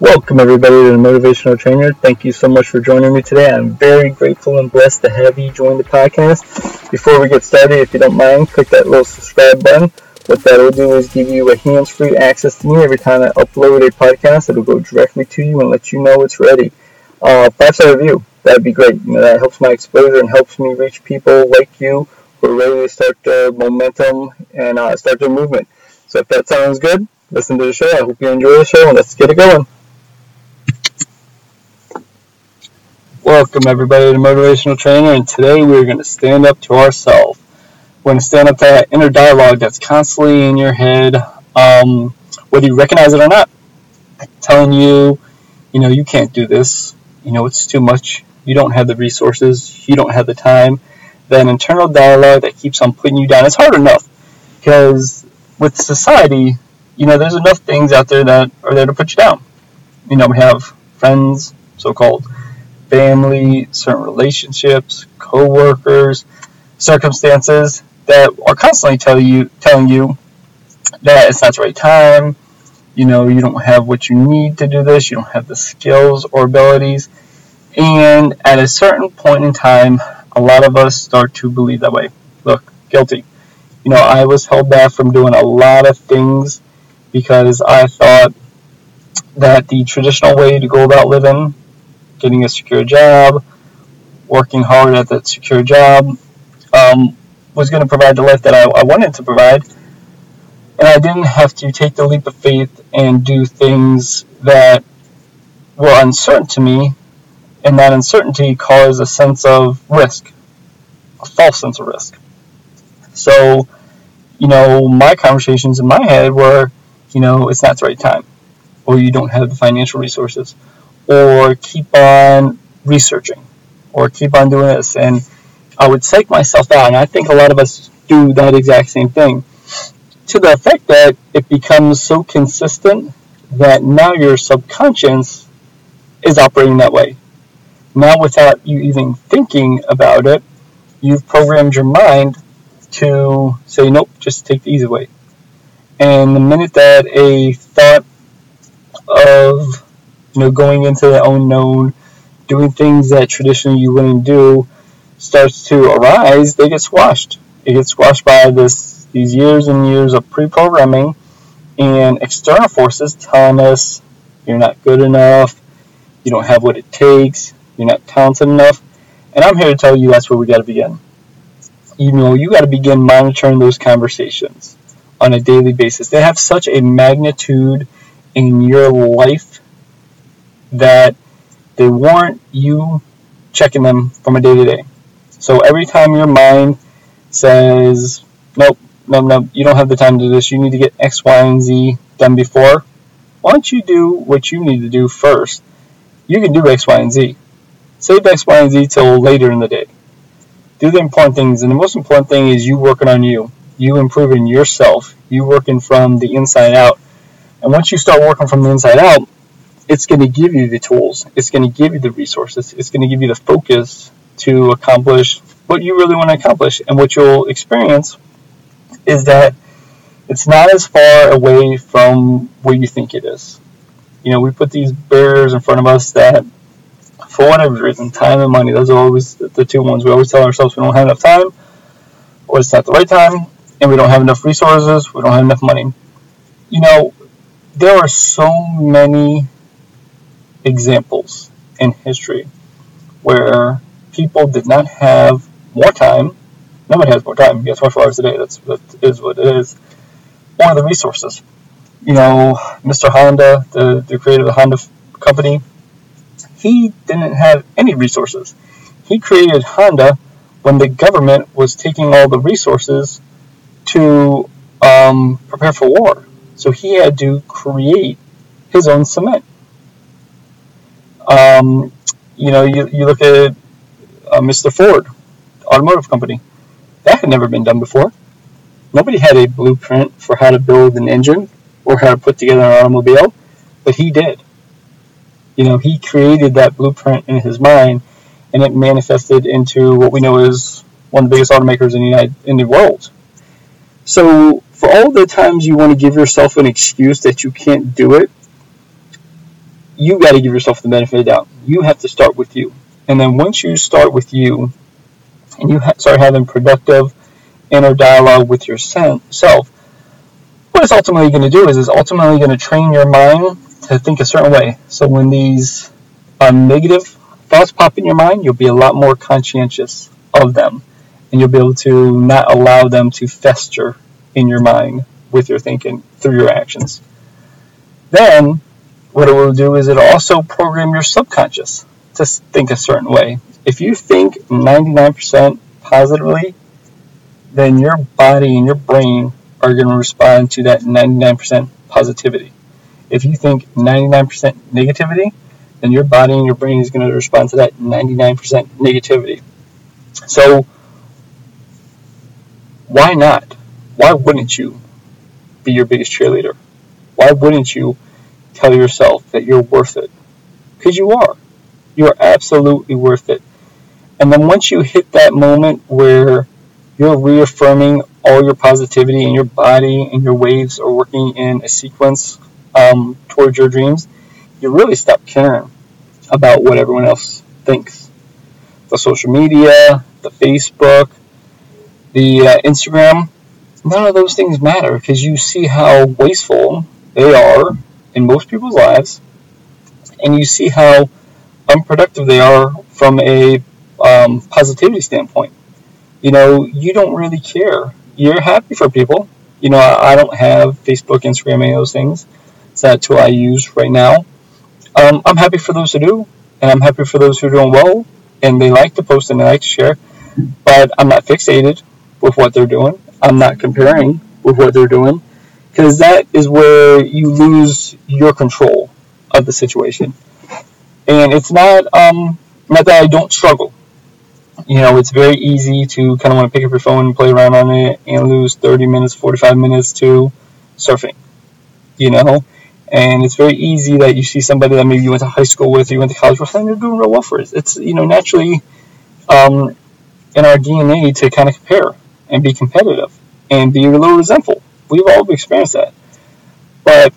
Welcome, everybody, to the Motivational Trainer. Thank you so much for joining me today. I'm very grateful and blessed to have you join the podcast. Before we get started, if you don't mind, click that little subscribe button. What that will do is give you a hands free access to me every time I upload a podcast. It'll go directly to you and let you know it's ready. Uh, five star review, that'd be great. You know, that helps my exposure and helps me reach people like you who are ready to start their momentum and uh, start their movement. So if that sounds good, listen to the show. I hope you enjoy the show and let's get it going. Welcome everybody to Motivational Trainer and today we're going to stand up to ourselves. We're going to stand up to that inner dialogue that's constantly in your head, um, whether you recognize it or not, telling you, you know, you can't do this, you know, it's too much, you don't have the resources, you don't have the time. That internal dialogue that keeps on putting you down. It's hard enough because with society, you know, there's enough things out there that are there to put you down. You know, we have friends, so called family, certain relationships, co-workers, circumstances that are constantly telling you telling you that it's not the right time. You know, you don't have what you need to do this. You don't have the skills or abilities. And at a certain point in time, a lot of us start to believe that way. Look, guilty. You know, I was held back from doing a lot of things because I thought that the traditional way to go about living getting a secure job, working hard at that secure job, um, was going to provide the life that I, I wanted to provide. And I didn't have to take the leap of faith and do things that were uncertain to me, and that uncertainty caused a sense of risk, a false sense of risk. So, you know, my conversations in my head were, you know, it's not the right time, or you don't have the financial resources, or keep on researching or keep on doing this. And I would psych myself out, and I think a lot of us do that exact same thing to the effect that it becomes so consistent that now your subconscious is operating that way. Now, without you even thinking about it, you've programmed your mind to say, nope, just take the easy way. And the minute that a thought of you know, going into the unknown, doing things that traditionally you wouldn't do, starts to arise, they get squashed. It gets squashed by this these years and years of pre-programming and external forces telling us you're not good enough, you don't have what it takes, you're not talented enough. And I'm here to tell you that's where we got to begin. You know, you got to begin monitoring those conversations on a daily basis. They have such a magnitude in your life that they warrant you checking them from a day to day. So every time your mind says, nope, no, no, you don't have the time to do this, you need to get X, Y, and Z done before, why don't you do what you need to do first? You can do X, Y, and Z. Save X, Y, and Z till later in the day. Do the important things, and the most important thing is you working on you, you improving yourself, you working from the inside out. And once you start working from the inside out, it's going to give you the tools, it's going to give you the resources, it's going to give you the focus to accomplish what you really want to accomplish. And what you'll experience is that it's not as far away from where you think it is. You know, we put these barriers in front of us that, for whatever reason, time and money, those are always the two ones. We always tell ourselves we don't have enough time, or it's not the right time, and we don't have enough resources, we don't have enough money. You know, there are so many examples in history where people did not have more time. Nobody has more time. You have 24 hours a day. That's that is what it is. Or the resources. You know, Mr. Honda, the, the creator of the Honda company, he didn't have any resources. He created Honda when the government was taking all the resources to um, prepare for war. So he had to create his own cement. Um, you know, you, you look at uh, Mr. Ford, automotive company. That had never been done before. Nobody had a blueprint for how to build an engine or how to put together an automobile, but he did. You know, he created that blueprint in his mind, and it manifested into what we know as one of the biggest automakers in the United, in the world. So, for all the times you want to give yourself an excuse that you can't do it, you got to give yourself the benefit of the doubt. You have to start with you. And then once you start with you and you ha- start having productive inner dialogue with yourself, what it's ultimately going to do is it's ultimately going to train your mind to think a certain way. So when these um, negative thoughts pop in your mind, you'll be a lot more conscientious of them. And you'll be able to not allow them to fester in your mind with your thinking through your actions. Then, what it will do is it'll also program your subconscious to think a certain way. If you think 99% positively, then your body and your brain are going to respond to that 99% positivity. If you think 99% negativity, then your body and your brain is going to respond to that 99% negativity. So, why not? Why wouldn't you be your biggest cheerleader? Why wouldn't you tell yourself that you're worth it? Because you are. You are absolutely worth it. And then once you hit that moment where you're reaffirming all your positivity and your body and your waves are working in a sequence um, towards your dreams, you really stop caring about what everyone else thinks. The social media, the Facebook, the uh, Instagram, none of those things matter because you see how wasteful they are in most people's lives, and you see how unproductive they are from a um, positivity standpoint. You know, you don't really care. You're happy for people. You know, I, I don't have Facebook, Instagram, any of those things. It's that tool I use right now. Um, I'm happy for those who do, and I'm happy for those who are doing well, and they like to post and they like to share. But I'm not fixated with what they're doing. I'm not comparing with what they're doing because that is where you lose your control of the situation. And it's not um, not that I don't struggle. You know, it's very easy to kind of want to pick up your phone and play around on it and lose 30 minutes, 45 minutes to surfing. You know, and it's very easy that you see somebody that maybe you went to high school with, or you went to college with, and they're doing real well for it. It's you know naturally um, in our DNA to kind of compare and be competitive and be a little resentful. We've all experienced that. But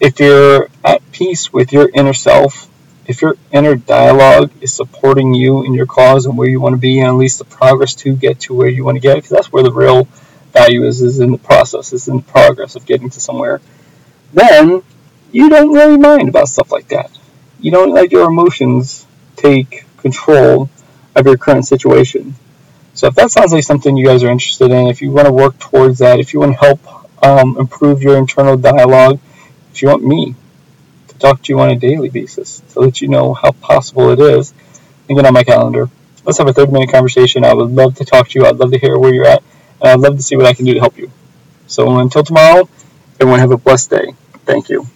if you're at peace with your inner self, if your inner dialogue is supporting you in your cause and where you want to be, and at least the progress to get to where you want to get, because that's where the real value is, is in the process, is in the progress of getting to somewhere, then you don't really mind about stuff like that. You don't let your emotions take control of your current situation. So if that sounds like something you guys are interested in, if you want to work towards that, if you want to help um, improve your internal dialogue, if you want me to talk to you on a daily basis to let you know how possible it is, then get on my calendar. Let's have a 30 minute conversation. I would love to talk to you. I'd love to hear where you're at, and I'd love to see what I can do to help you. So until tomorrow, everyone have a blessed day. Thank you.